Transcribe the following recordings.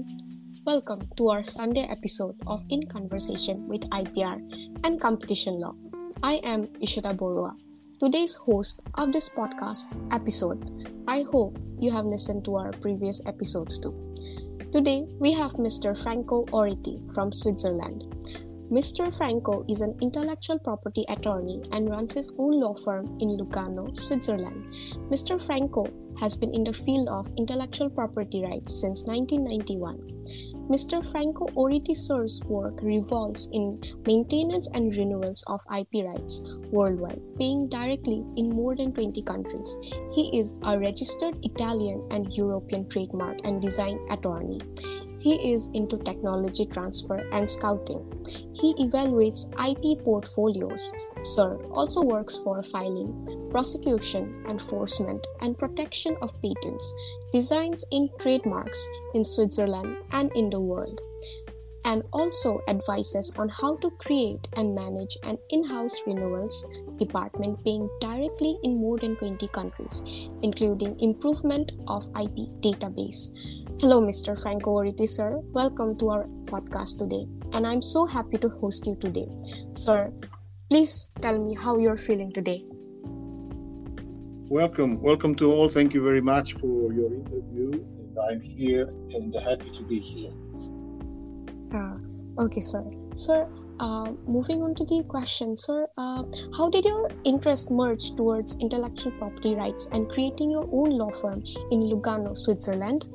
everyone. Welcome to our Sunday episode of In Conversation with IPR and Competition Law. I am Isheta Boruah, today's host of this podcast's episode. I hope you have listened to our previous episodes too. Today, we have Mr. Franco Oriti from Switzerland. Mr. Franco is an intellectual property attorney and runs his own law firm in Lugano, Switzerland. Mr. Franco has been in the field of intellectual property rights since 1991. Mr. Franco Oriti work revolves in maintenance and renewals of IP rights worldwide, paying directly in more than 20 countries. He is a registered Italian and European trademark and design attorney. He is into technology transfer and scouting. He evaluates IP portfolios. Sir also works for filing, prosecution, enforcement, and protection of patents, designs in trademarks in Switzerland and in the world, and also advises on how to create and manage an in house renewals department paying directly in more than 20 countries, including improvement of IP database. Hello, Mr. Franco Oriti, sir. Welcome to our podcast today, and I'm so happy to host you today. Sir, please tell me how you're feeling today. Welcome, welcome to all. Thank you very much for your interview, and I'm here and happy to be here. Uh, okay, sir. Sir, uh, moving on to the question, sir, uh, how did your interest merge towards intellectual property rights and creating your own law firm in Lugano, Switzerland?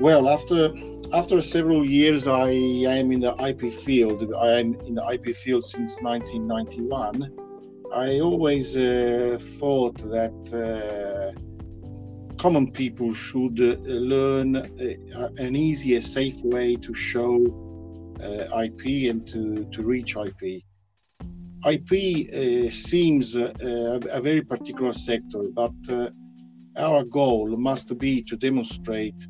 Well, after after several years, I am in the IP field. I am in the IP field since 1991. I always uh, thought that uh, common people should uh, learn uh, an easy, safe way to show uh, IP and to, to reach IP. IP uh, seems a, a, very particular sector, but our goal must be to demonstrate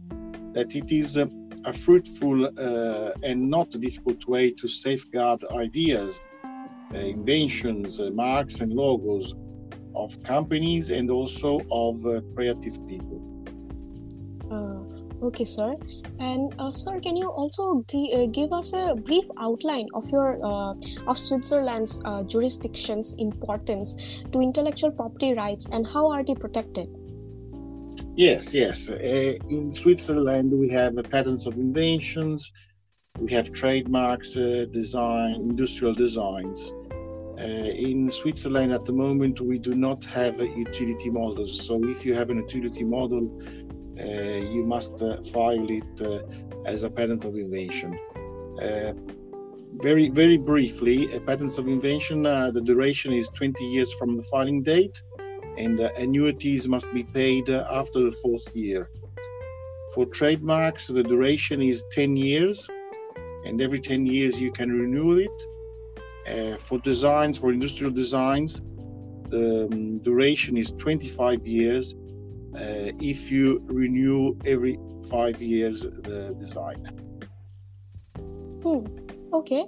that it is a, fruitful uh, and not difficult way to safeguard ideas, uh, inventions, uh, marks, and logos of companies and also of uh, creative people. Uh, okay, sir. And uh, sir, can you also give us a brief outline of your of Switzerland's jurisdiction's importance to intellectual property rights and how are they protected? Yes, yes. Uh, in Switzerland, we have uh, patents of inventions, we have trademarks, uh, design, industrial designs. Uh, in Switzerland, at the moment, we do not have utility models. So, if you have an utility model, uh, you must uh, file it as a patent of invention. very, very briefly, patents of invention, the duration is 20 years from the filing date and annuities must be paid after the fourth year. For trademarks, the duration is 10 years, and every 10 years you can renew it. Uh, for designs, for industrial designs, the um, duration is 25 years uh, if you renew every five years the design. Hmm. Okay.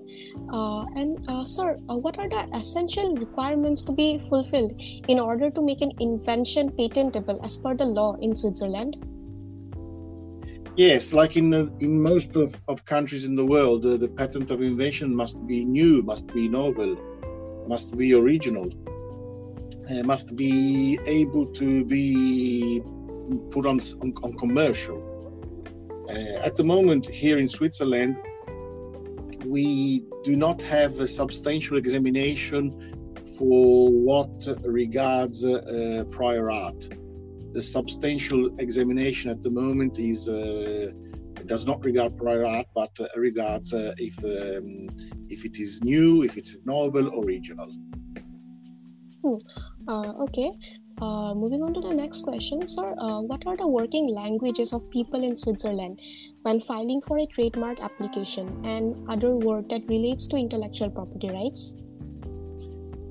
Uh, and uh, sir, uh, what are the essential requirements to be fulfilled in order to make an invention patentable as per the law in Switzerland? Yes, like in in most of, of countries in the world, uh, the patent of invention must be new, must be novel, must be original, uh, must be able to be put on on, on commercial. Uh, at the moment, here in Switzerland, we do not have a substantial examination for what regards uh, prior art. The substantial examination at the moment is uh, does not regard prior art, but uh, regards uh, if um, if it is new, if it's novel, original. Hmm. Uh, okay. Uh, moving on to the next question, sir. What are the working languages of people in Switzerland when filing for a trademark application and other work that relates to intellectual property rights?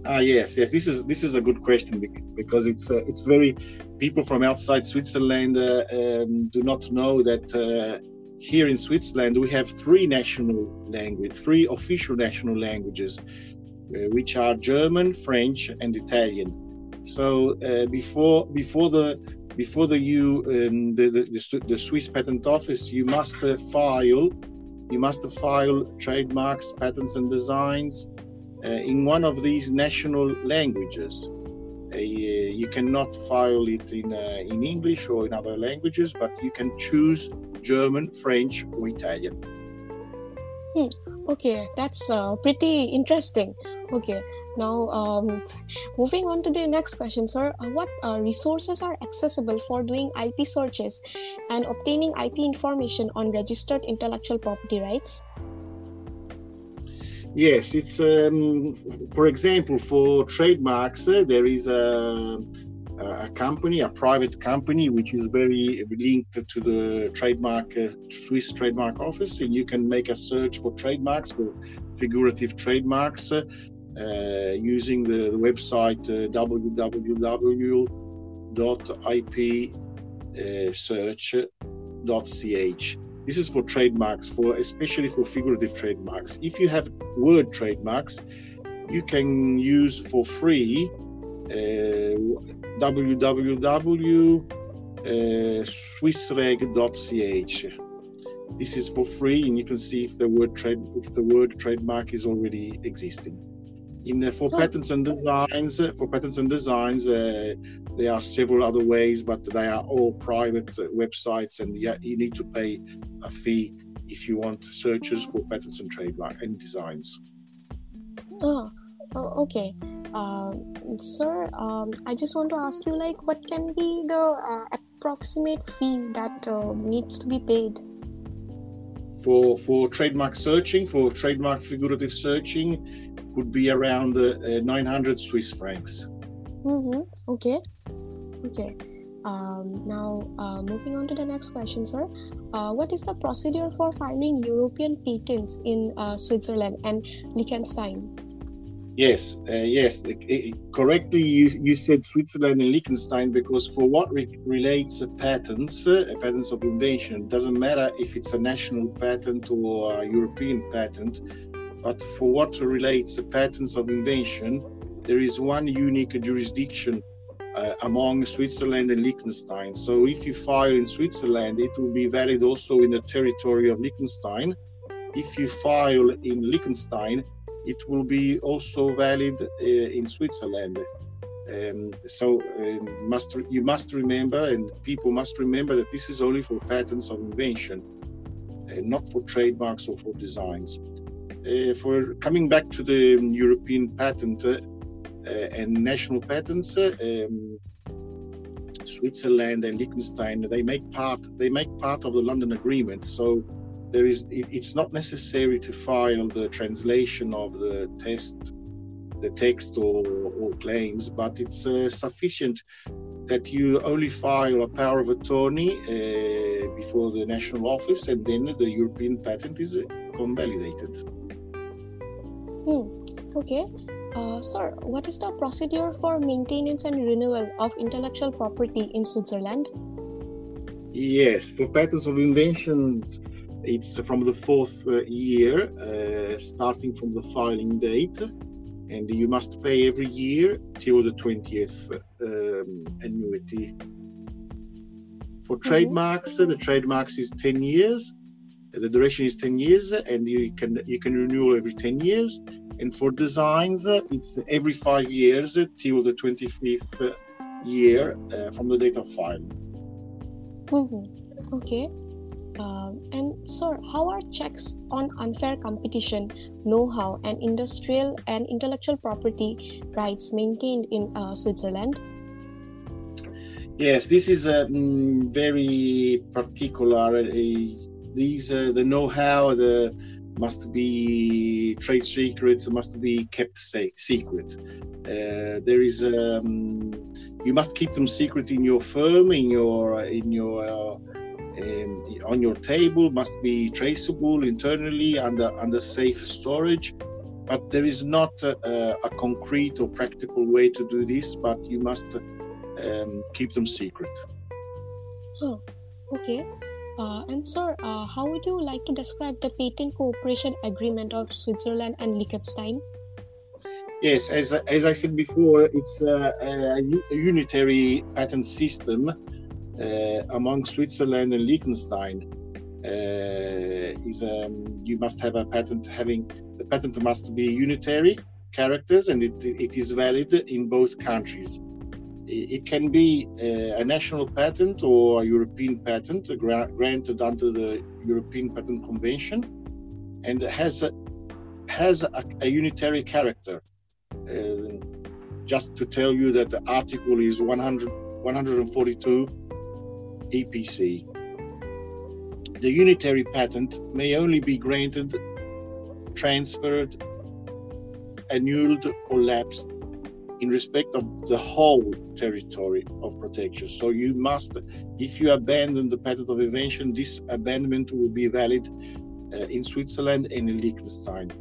Ah, yes, yes. This is this is a good question because it's uh, it's very people from outside Switzerland uh, um, do not know that uh, here in Switzerland we have three national language, three official national languages, uh, which are German, French, and Italian so uh, before before the before the you um, the, the, the Swiss Patent Office, you must uh, file you must file trademarks, patents, and designs uh, in one of these national languages. Uh, you cannot file it in uh, in English or in other languages, but you can choose German, French, or Italian. Hmm. Okay, that's uh, pretty interesting. Okay, now um, moving on to the next question, sir. Uh, what uh, resources are accessible for doing IP searches and obtaining IP information on registered intellectual property rights? Yes, it's um, for example for trademarks uh, there is a a company, a private company, which is very linked to the trademark uh, Swiss trademark office, and you can make a search for trademarks for figurative trademarks uh, using the, the website uh, www.ipsearch.ch. This is for trademarks, for especially for figurative trademarks. If you have word trademarks, you can use for free www.swissreg.ch. This is for free, and you can see if the word trade if the word trademark is already existing. In uh, for oh. patents and designs, for patents and designs, uh, there are several other ways, but they are all private websites, and yeah, you need to pay a fee if you want searches for patents and trademark and designs. Oh, oh okay. Uh, sir, um, I just want to ask you, like, what can be the uh, approximate fee that uh, needs to be paid? For for trademark searching, for trademark figurative searching, would be around uh, 900 Swiss francs. Mm-hmm. Okay. Okay. Um, now, uh, moving on to the next question, sir. Uh, what is the procedure for filing European patents in uh, Switzerland and Liechtenstein? Yes, uh, yes, correctly. You, you said Switzerland and Liechtenstein because for what re- relates patents, uh, patents of invention, doesn't matter if it's a national patent or a European patent, but for what relates patents of invention, there is one unique jurisdiction uh, among Switzerland and Liechtenstein. So if you file in Switzerland, it will be valid also in the territory of Liechtenstein. If you file in Liechtenstein, it will be also valid uh, in Switzerland. Um, so um, must you must remember, and people must remember that this is only for patents of invention, uh, not for trademarks or for designs. Uh, for coming back to the European patent uh, uh, and national patents, uh, um, Switzerland and Liechtenstein they make part they make part of the London Agreement. So there is it, it's not necessary to file the translation of the test the text or, or claims but it's uh, sufficient that you only file a power of attorney uh, before the national office and then the european patent is convalidated hmm. okay uh, sir, what is the procedure for maintenance and renewal of intellectual property in Switzerland? Yes, for patents of inventions, it's from the fourth uh, year, uh, starting from the filing date, and you must pay every year till the 20th um, annuity. For mm-hmm. trademarks, the trademarks is 10 years. The duration is 10 years, and you can you can renew every 10 years. And for designs, it's every five years till the 25th year uh, from the date of filing. Mm-hmm. Okay. Uh, and sir, how are checks on unfair competition, know-how, and industrial and intellectual property rights maintained in uh, Switzerland? Yes, this is a mm, very particular. Uh, these uh, the know-how, the must be trade secrets, must be kept secret. Uh, there is um, you must keep them secret in your firm, in your in your uh, um, on your table must be traceable internally under under safe storage but there is not a, a concrete or practical way to do this but you must um, keep them secret. Oh okay. Uh, and sir uh, how would you like to describe the patent cooperation agreement of switzerland and liechtenstein? Yes as, as i said before it's a, a, a unitary patent system among Switzerland and Liechtenstein uh, is um, you must have a patent having the patent must be unitary characters and it, it is valid in both countries. It can be uh, a national patent or a European patent granted under the European Patent Convention and has a, has a, a unitary character. Uh, just to tell you that the article is 100, 142 The unitary patent may only be granted, transferred, annulled, or lapsed in respect of the whole territory of protection. So you must, if you abandon the patent of invention, this abandonment will be valid uh, in Switzerland and in Liechtenstein.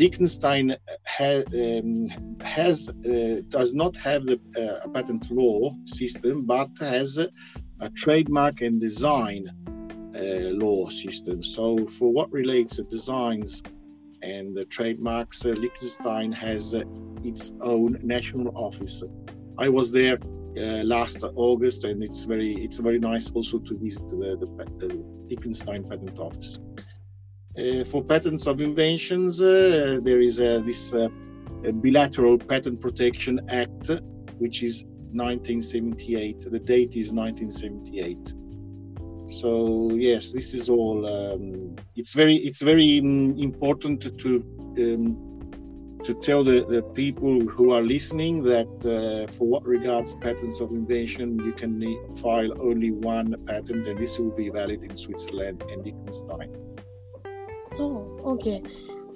Liechtenstein ha, um, has uh, does not have the uh, patent law system, but has a, a trademark and design uh, law system. So, for what relates to designs and the trademarks, uh, Liechtenstein has uh, its own national office. I was there uh, last August, and it's very it's very nice also to visit the, the, the Liechtenstein patent office. Uh, for patents of inventions, uh, there is uh, this bilateral patent protection act, which is 1978. The date is 1978. So yes, this is all. Um, it's very it's very um, important to um, to tell the, the people who are listening that uh, for what regards patents of invention, you can file only one patent, and this will be valid in Switzerland and Liechtenstein. Oh, okay.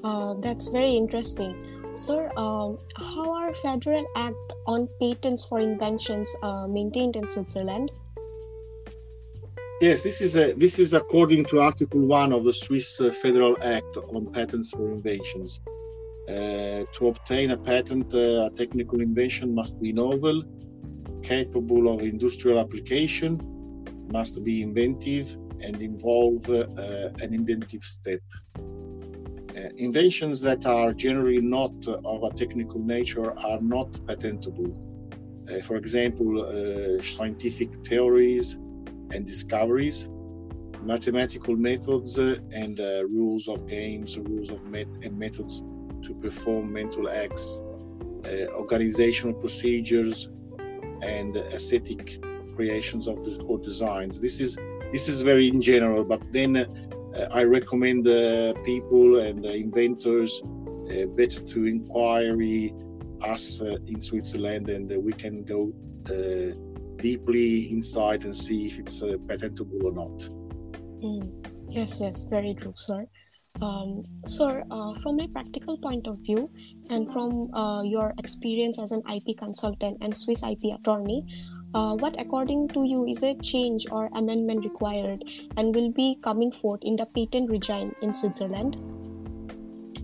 Uh, that's very interesting. Sir, um, how are Federal Act on Patents for Inventions uh, maintained in Switzerland? Yes, this is a, this is according to Article One of the Swiss uh, Federal Act on Patents for Inventions. Uh, to obtain a patent, uh, a technical invention must be novel, capable of industrial application, must be inventive, and involve uh, an inventive step. Uh, inventions that are generally not of a technical nature are not patentable. Uh, for example, scientific theories and discoveries, mathematical methods and rules of games, rules of met- and methods to perform mental acts, uh, organizational procedures, and aesthetic creations of the, or designs. This is this is very in general, but then uh, I recommend uh, people and inventors uh, better to inquiry us uh, in Switzerland, and we can go uh, deeply inside and see if it's patentable or not. Mm. Yes, yes, very true, sir. Um, sir, uh, from a practical point of view, and from uh, your experience as an IP consultant and Swiss IP attorney, uh, what according to you is a change or amendment required and will be coming forth in the patent regime in Switzerland?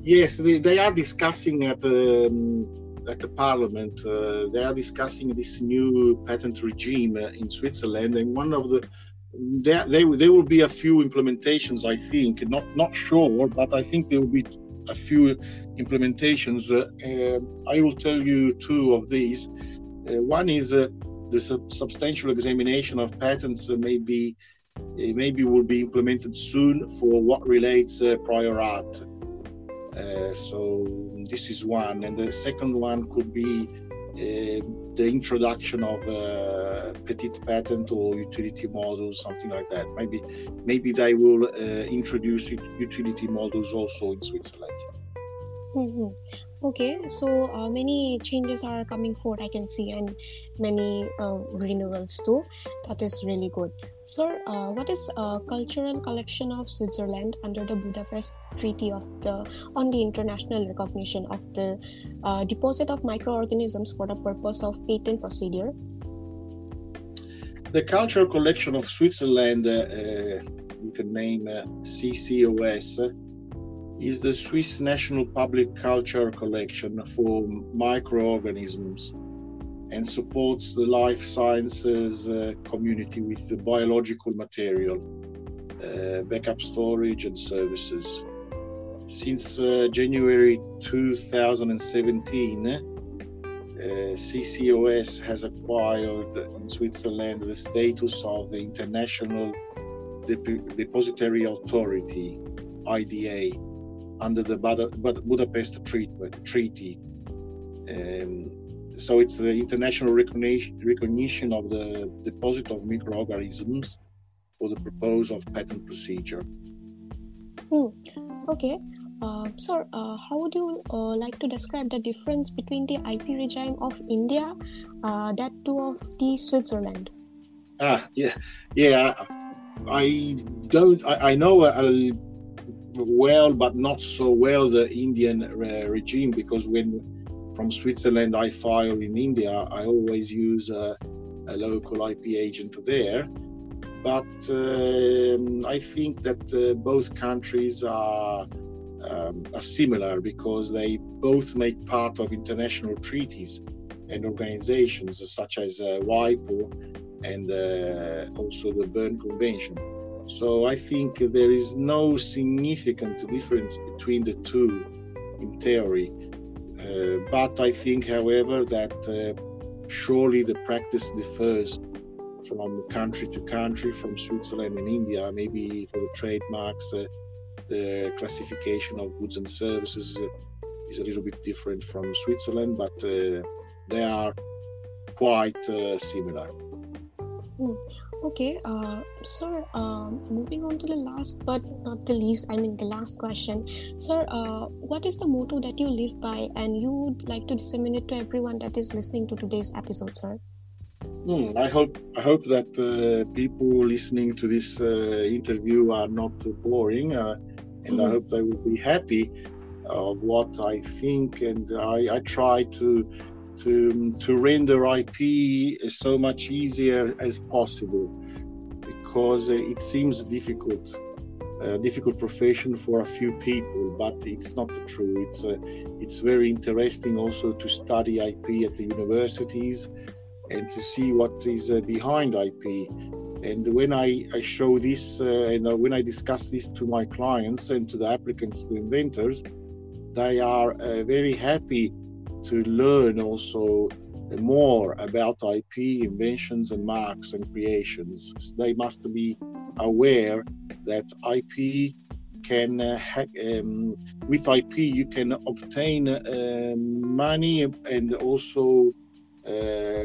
Yes, they, they are discussing at the um, at the parliament. Uh, they are discussing this new patent regime uh, in Switzerland, and one of the there, there, there will be a few implementations. I think not not sure, but I think there will be a few implementations. Uh, uh, I will tell you two of these. Uh, one is the sub- substantial examination of patents uh, maybe maybe will be implemented soon for what relates uh, prior art. Uh, so this is one, and the second one could be the introduction of a petit patent or utility models, something like that. Maybe maybe they will introduce utility models also in Switzerland. Mm-hmm. Okay, so uh, many changes are coming forward, I can see, and many uh, renewals too. That is really good. Sir, uh, what is a cultural collection of Switzerland under the Budapest Treaty of the on the international recognition of the uh, deposit of microorganisms for the purpose of patent procedure? The cultural collection of Switzerland, uh, you can name uh, CCOS is the Swiss National Public Culture Collection for microorganisms and supports the life sciences uh, community with the biological material, uh, backup storage, and services. Since uh, January 2017, uh, CCOS has acquired in Switzerland the status of the International Dep- Depository Authority, IDA, under the Bud- Budapest Treaty. Um, so it's the international recognition, recognition of the deposit of microorganisms for the purpose of patent procedure. Hmm. Okay. Uh, sir, uh, how would you uh, like to describe the difference between the IP regime of India, uh, that too of the Switzerland? Ah, yeah, yeah. I don't. I, I know uh, well, but not so well the Indian uh, regime because when from Switzerland I file in India, I always use a, a local IP agent there. But um, I think that both countries are um, are similar because they both make part of international treaties and organizations such as uh, WIPO and uh, also the Berne Convention. So I think there is no significant difference between the two in theory. Uh, but I think, however, that uh, surely the practice differs from country to country, from Switzerland and India, maybe for the trademarks uh, the classification of goods and services is a little bit different from Switzerland, but uh, they are quite uh, similar. Hmm. Okay, uh, sir, uh, moving on to the last but not the least, I mean the last question. Sir, uh, what is the motto that you live by and you would like to disseminate to everyone that is listening to today's episode, sir? Hmm, I hope I hope that uh, people listening to this uh, interview are not boring. Uh, and I hope they will be happy of what I think. And I, I try to to to render IP so much easier as possible because it seems difficult. A difficult profession for a few people, but it's not true. It's uh, it's very interesting also to study IP at the universities and to see what is uh, behind IP and when I, I show this uh, and uh, when I discuss this to my clients and to the applicants, to inventors, they are very happy to learn also more about IP inventions and marks and creations. They must be aware that IP can uh, um, with IP you can obtain uh, money and also uh,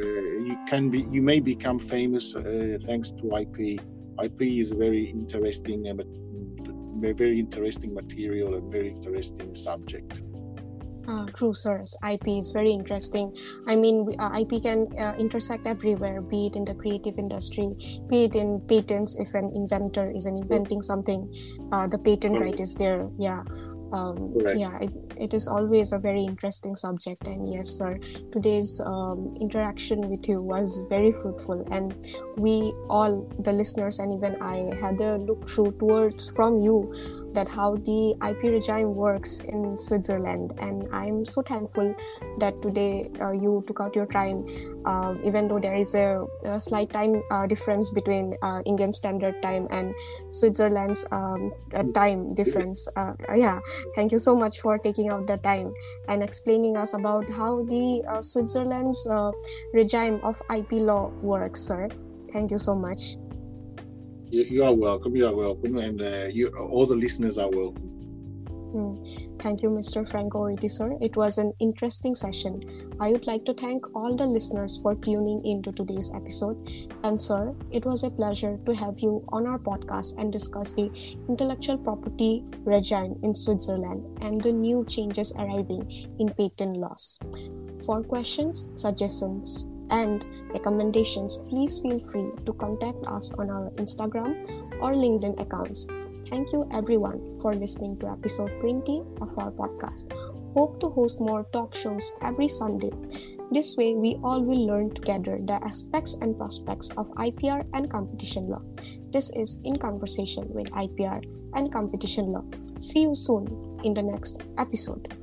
you can be you may become famous uh, thanks to IP. IP is a very interesting, uh, very interesting material and very interesting subject. Uh, true, sir. IP is very interesting. I mean, uh, IP can uh, intersect everywhere, be it in the creative industry, be it in patents. If an inventor is inventing something, the patent right is there. Yeah um, yeah it, it is always a very interesting subject and yes sir today's um, interaction with you was very fruitful and we all the listeners and even i had a look through towards from you that how the IP regime works in Switzerland. And I'm so thankful that today uh, you took out your time, uh, even though there is a, a slight time uh, difference between uh, Indian Standard Time and Switzerland's um, time difference. Uh, yeah, thank you so much for taking out the time and explaining us about how the uh, Switzerland's regime of IP law works, sir. Thank you so much. You, you are welcome. You are welcome, and uh, you all the listeners are welcome. Mm. Thank you, Mr. Franco Oriti, sir. It was an interesting session. I would like to thank all the listeners for tuning into today's episode. And, sir, it was a pleasure to have you on our podcast and discuss the intellectual property regime in Switzerland and the new changes arriving in patent laws. For questions, suggestions, and recommendations, please feel free to contact us on our Instagram or LinkedIn accounts. Thank you everyone for listening to episode 20 of our podcast. Hope to host more talk shows every Sunday. This way, we all will learn together the aspects and prospects of IPR and competition law. This is In Conversation with IPR and Competition Law. See you soon in the next episode.